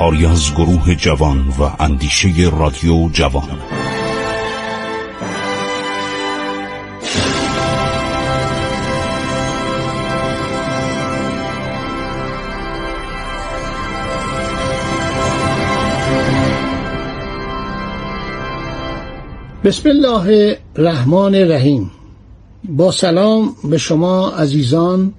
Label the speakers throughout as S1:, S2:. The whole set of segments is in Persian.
S1: کاری از گروه جوان و اندیشه رادیو جوان.
S2: بسم الله الرحمن الرحیم. با سلام به شما عزیزان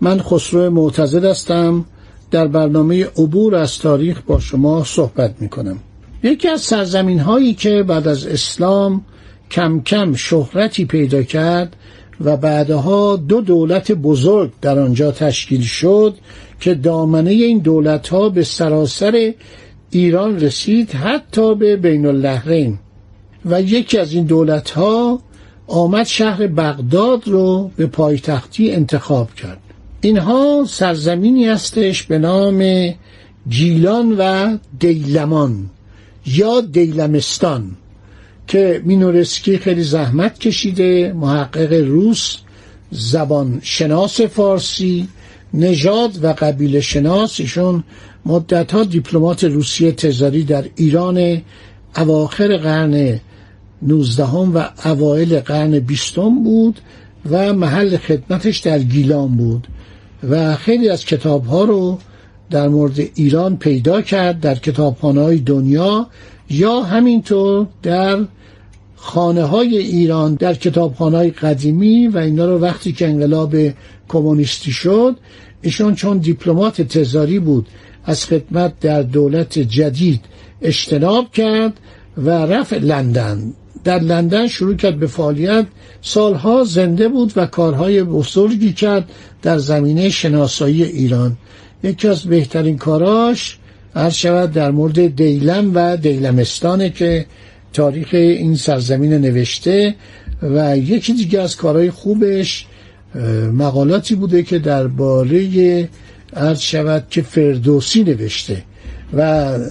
S2: من خسرو معتزد هستم در برنامه عبور از تاریخ با شما صحبت می کنم یکی از سرزمین هایی که بعد از اسلام کم کم شهرتی پیدا کرد و بعدها دو دولت بزرگ در آنجا تشکیل شد که دامنه این دولت ها به سراسر ایران رسید حتی به بین النهرین و یکی از این دولت ها آمد شهر بغداد رو به پایتختی انتخاب کرد. اینها سرزمینی هستش به نام جیلان و دیلمان یا دیلمستان که مینورسکی خیلی زحمت کشیده محقق روس زبان شناس فارسی نژاد و قبیله شناس. ایشون مدتها دیپلمات روسیه تزاری در ایران اواخر قرن نوزدهم و اوایل قرن بیستم بود و محل خدمتش در گیلان بود. و خیلی از کتاب ها رو در مورد ایران پیدا کرد در کتابخانه های دنیا یا همینطور در خانه های ایران در کتابخانه های قدیمی و اینا رو وقتی که انقلاب کمونیستی شد ایشون چون دیپلمات تزاری بود از خدمت در دولت جدید اجتناب کرد و رفت لندن. در لندن شروع کرد به فعالیت. سالها زنده بود و کارهای بزرگی کرد در زمینه شناسایی ایران. یکی از بهترین کاراش عرض شود در مورد دیلم و دیلمستانه که تاریخ این سرزمین نوشته و یکی دیگه از کارهای خوبش مقالاتی بوده که درباره عرض شود که فردوسی نوشته. و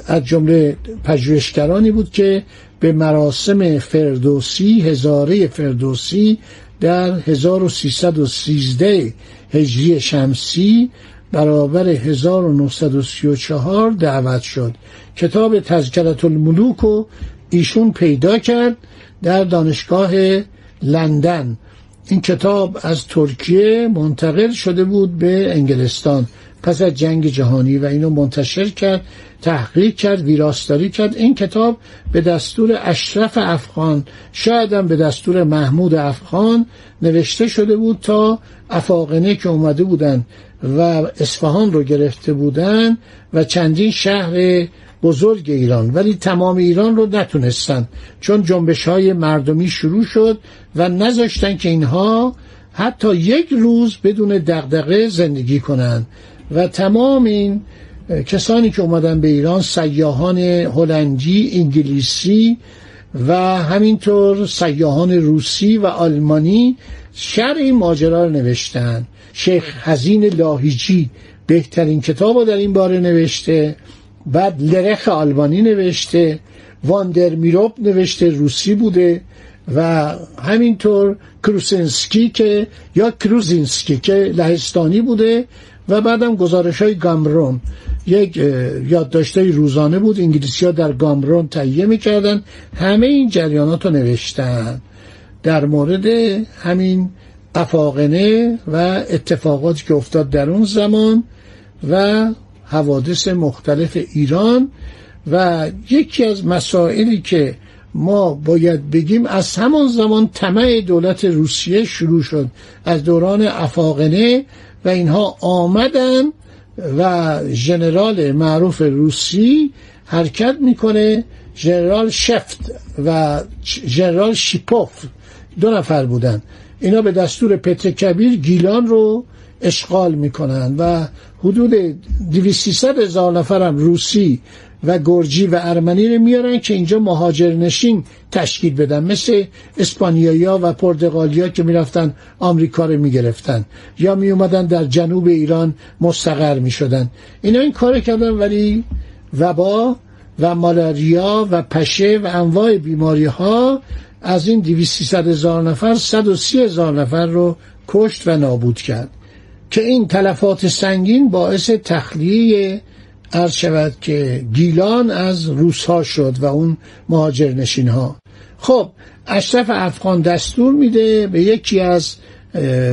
S2: از جمله پژوهشگرانی بود که به مراسم فردوسی هزاره فردوسی در 1313 هجری شمسی برابر 1934 دعوت شد. کتاب تذکرت الملوک رو ایشون پیدا کرد در دانشگاه لندن. این کتاب از ترکیه منتقل شده بود به انگلستان. پس از جنگ جهانی و اینو منتشر کرد تحقیق کرد ویراستاری کرد. این کتاب به دستور اشرف افغان شاید به دستور محمود افغان نوشته شده بود تا افاقنه که اومده بودن و اصفهان رو گرفته بودن و چندین شهر بزرگ ایران. ولی تمام ایران رو نتونستن چون جنبش های مردمی شروع شد و نذاشتن که اینها حتی یک روز بدون دغدغه زندگی کنند و تمام این کسانی که اومدن به ایران سیاهان هلندی انگلیسی و همینطور سیاهان روسی و آلمانی شر این ماجرا رو نوشتن. شیخ حزین لاهیجی بهترین کتاب رو در این باره نوشته. بعد لرخ آلبانی نوشته. واندر میروب نوشته روسی بوده. و همینطور کروسنسکی که یا کروزینسکی که لهستانی بوده. و بعدم گزارش های گامرون. یک یادداشته روزانه بود. انگلیسی ها در گامرون تهیه می‌کردن. همه این جریانات رو نوشتن. در مورد همین افاقنه و اتفاقاتی که افتاد در اون زمان و حوادث مختلف ایران و یکی از مسائلی که ما باید بگیم از همان زمان طمع دولت روسیه شروع شد. از دوران افاقنه و اینها آمدن و ژنرال معروف روسی حرکت می‌کنه. ژنرال شفت و ژنرال شیپوف دو نفر بودن. اینا به دستور پتر کبیر گیلان رو اشغال می‌کنن و حدود 200 هزار نفرم روسی و گرجی و ارمنی رو میارن که اینجا مهاجرنشین تشکیل بدن. مثل اسپانیایی و پرتغالیا که می‌رفتن آمریکا رو می‌گرفتن یا میومدن در جنوب ایران مستقر می‌شدن. اینا این کار کردن ولی وبا و مالاریا و پشه و انواع بیماری ها از این 200 هزار نفر 130 هزار نفر رو کشت و نابود کرد. که این تلفات سنگین باعث تخلیه عرض شود که گیلان از روس ها شد و اون مهاجرنشین ها خب اشرف افغان دستور میده به یکی از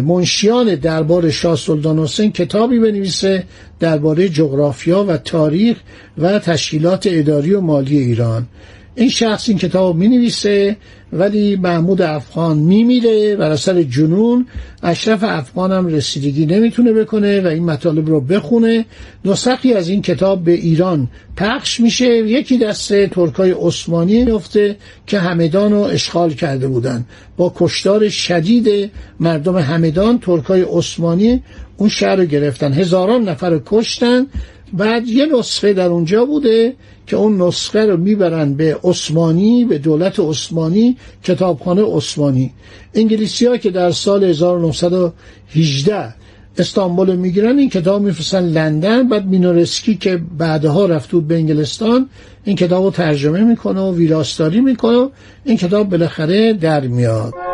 S2: منشیان دربار شاه سلطان حسین کتابی بنویسه درباره جغرافیا و تاریخ و تشکیلات اداری و مالی ایران. این شخص این کتاب می نویسه ولی محمود افغان میمیره بر اثر جنون اشرف افغان هم رسیدگی نمی‌تونه بکنه و این مطالب رو بخونه. نسخی از این کتاب به ایران پخش میشه. یکی دسته ترکای عثمانی میفته که همدان رو اشغال کرده بودن. با کشتار شدید مردم همدان ترکای عثمانی اون شهر رو گرفتن. هزاران نفر رو کشتن. بعد یه نسخه در اونجا بوده که اون نسخه رو می‌برن به عثمانی به دولت عثمانی کتابخانه عثمانی. انگلیسی ها که در سال 1918 استانبول می‌گیرن این کتاب میفرستن لندن بعد مینورسکی که بعدها رفت به انگلستان این کتاب رو ترجمه می‌کنه و ویراستاری می‌کنه این کتاب بالاخره در میاد.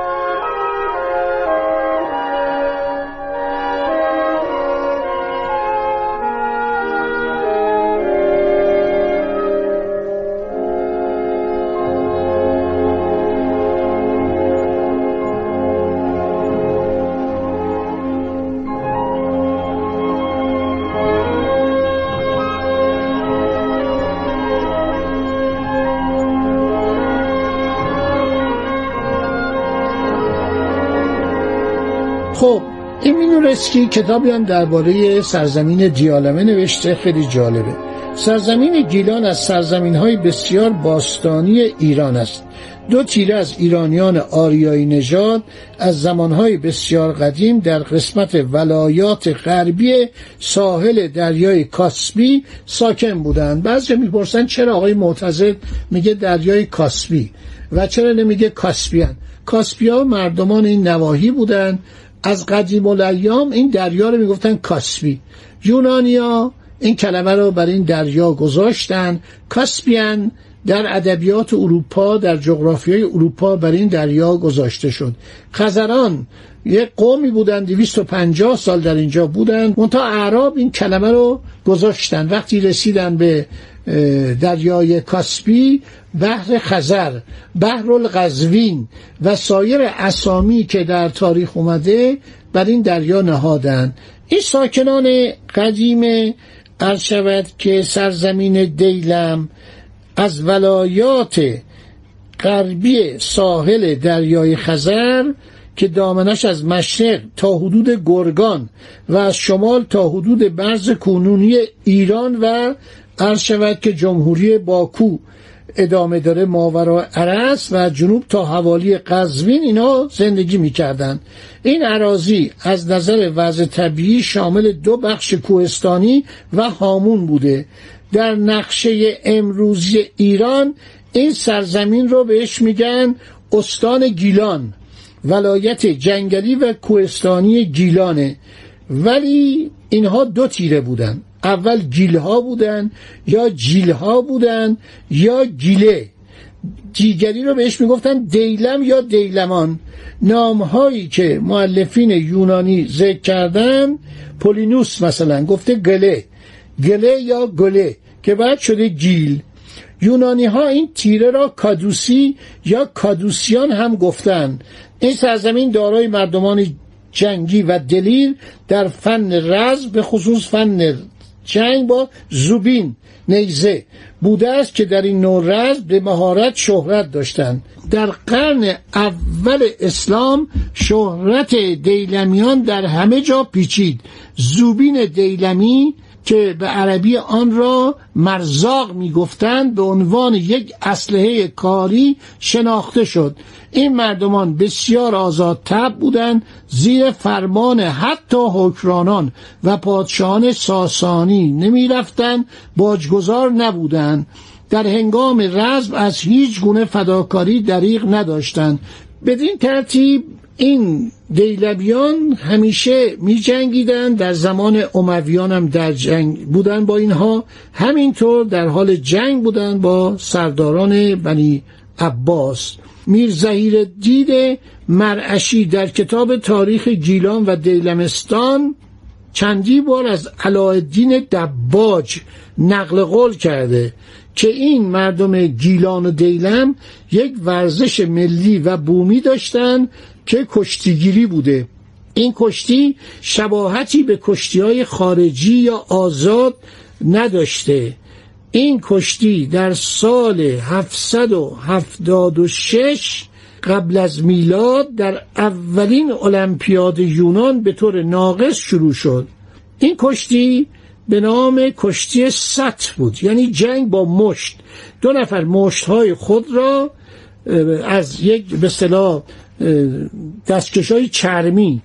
S2: مینورسکی کتابی هم درباره سرزمین دیالمه نوشته خیلی جالبه. سرزمین گیلان از سرزمین های بسیار باستانی ایران است. دو تیره از ایرانیان آریایی نژاد از زمانهای بسیار قدیم در قسمت ولایات غربی ساحل دریای کاسپی ساکن بودند. بعضی می‌پرسن چرا آقای معتضد میگه دریای کاسپی و چرا نمیگه کاسپیان؟ کاسپیا مردمان این نواحی بودند. از قدیم الایام این دریا رو می‌گفتن کاسپی. یونانیا این کلمه رو بر این دریا گذاشتن. کاسپیان در ادبیات اروپا در جغرافیای اروپا بر این دریا گذاشته شد. خزران یک قومی بودن 250 سال در اینجا بودن. منتها اعراب این کلمه رو گذاشتن. وقتی رسیدن به دریای کاسپی بحر خزر بحر القزوین و سایر اسامی که در تاریخ اومده بر این دریا نهادند این ساکنان قدیم عرض شود که سرزمین دیلم از ولایات غربی ساحل دریای خزر که دامنش از مشرق تا حدود گرگان و از شمال تا حدود برز کنونی ایران و عرض شود که جمهوری باکو ادامه داره ماورا عرس و جنوب تا حوالی قزوین اینا زندگی می‌کردند. این عراضی از نظر وضع طبیعی شامل دو بخش کوهستانی و هامون بوده. در نقشه امروزی ایران این سرزمین رو بهش میگن استان گیلان. ولایت جنگلی و کوهستانی گیلانه. ولی اینها دو تیره بودن. اول گیلها بودن یا جیلها بودن یا گیله دیگری رو بهش می‌گفتن دیلم یا دیلمان. نامهایی که معلفین یونانی ذکر کردن پولینوس مثلا گفته گله. گله یا گله که بعد شده گیل یونانی ها این تیره را کادوسی یا کادوسیان هم گفتن. این سرزمین دارای مردمان جنگی و دلیر در فن رز به خصوص فن جنگ با زوبین نیزه بوده است که در این نوع رز به مهارت شهرت داشتند. در قرن اول اسلام شهرت دیلمیان در همه جا پیچید. زوبین دیلمی که به عربی آن را مرزاق می‌گفتند به عنوان یک اسلحه کاری شناخته شد. این مردمان بسیار آزاد تب بودند زیر فرمان حتی حکرانان و پادشاهان ساسانی نمی رفتن باجگذار نبودند. در هنگام رزم از هیچ گونه فداکاری دریغ نداشتند. بدین ترتیب این دیلبیان همیشه می جنگیدن در زمان امویان هم در جنگ بودن با اینها. همینطور در حال جنگ بودن با سرداران بنی عباس. میر زهیر دید مرعشی در کتاب تاریخ گیلان و دیلمستان چندی بار از علایالدین دباج نقل قول کرده که این مردم گیلان و دیلم یک ورزش ملی و بومی داشتن که کشتیگیری بوده؟ این کشتی شباهتی به کشتی های خارجی یا آزاد نداشته. این کشتی در سال 776 قبل از میلاد در اولین المپیاد یونان به طور ناقص شروع شد. این کشتی به نام کشتی ست بود یعنی جنگ با مشت. دو نفر مشت های خود را از یک به دستکش های چرمی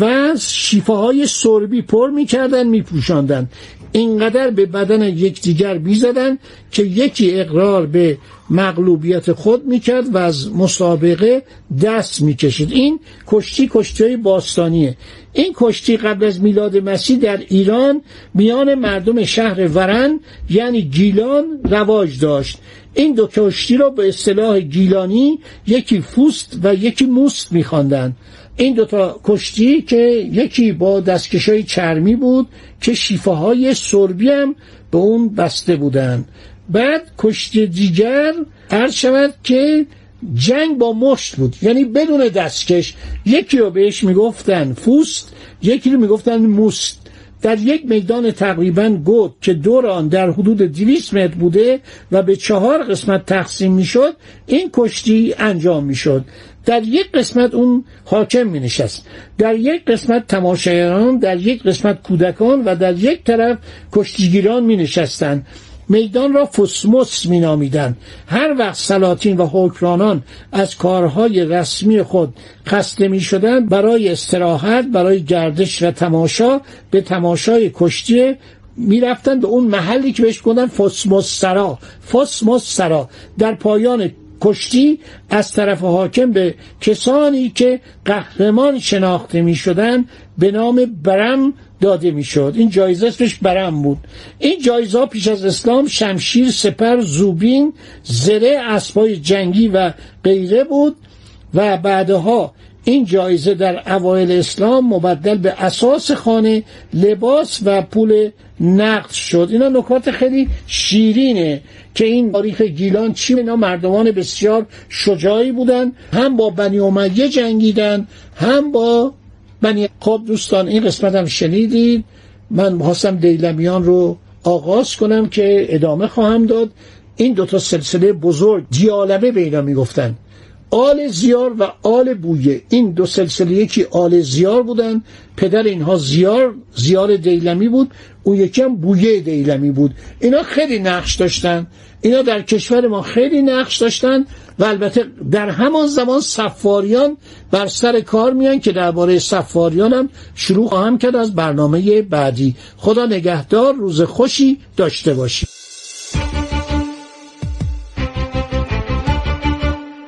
S2: و شیفه های سربی پر می‌کردن میپوشاندن. اینقدر به بدن یکدیگر می‌زدن که یکی اقرار به مغلوبیت خود می‌کرد و از مسابقه دست می‌کشید. این کشتی کشتی باستانیه. این کشتی قبل از میلاد مسیح در ایران میان مردم شهر ورن یعنی گیلان رواج داشت. این دو کشتی را به اصطلاح گیلانی یکی فوست و یکی موست میخواندند. این دوتا کشتی که یکی با دستکشای چرمی بود که شیفه های سربی هم به اون بسته بودن بعد کشتی دیگر عرض شود که جنگ با مشت بود یعنی بدون دستکش. یکی رو بهش می‌گفتن فوست یکی رو می‌گفتن موست. در یک میدان تقریبا گود که دور آن در حدود 200 متر بوده و به چهار قسمت تقسیم می‌شد این کشتی انجام می‌شد. در یک قسمت اون حاکم می نشست در یک قسمت تماشایران در یک قسمت کودکان و در یک طرف کشتیگیران می نشستن میدان را فسموس می نامیدن. هر وقت سلاطین و حکرانان از کارهای رسمی خود خسته می شدن برای استراحت برای گردش و تماشا به تماشای کشتی می‌رفتن به اون محلی که بهش گفتن فسموس سرا فسموس سرا در پایان کشتی از طرف حاکم به کسانی که قهرمان شناخته می شدن به نام برم داده می‌شد. این جایزه اسمش برم بود. این جایزه پیش از اسلام شمشیر سپر زوبین زره اسبای جنگی و غیره بود و بعدها این جایزه در اوایل اسلام مبدل به اساس خانه لباس و پول نقد شد. اینا نکات خیلی شیرینه که این تاریخ گیلان چی اینا مردمان بسیار شجاعی بودن. هم با بنی امیه جنگیدن هم با بنی خب دوستان این قسمت هم شنیدید من خواستم دیلمیان رو آغاز کنم که ادامه خواهم داد. این دوتا سلسله بزرگ دیالمه به اینا می‌گفتن. آل زیار و آل بویه. این دو سلسله یکی آل زیار بودن. پدر اینها زیار زیار دیلمی بود. اون یکی هم بویه دیلمی بود. اینا خیلی نقش داشتن. اینا در کشور ما خیلی نقش داشتن و البته در همان زمان سفاریان بر سر کار میان که درباره سفاریان هم شروع خواهم کرد از برنامه بعدی. خدا نگهدار روز خوشی داشته باشید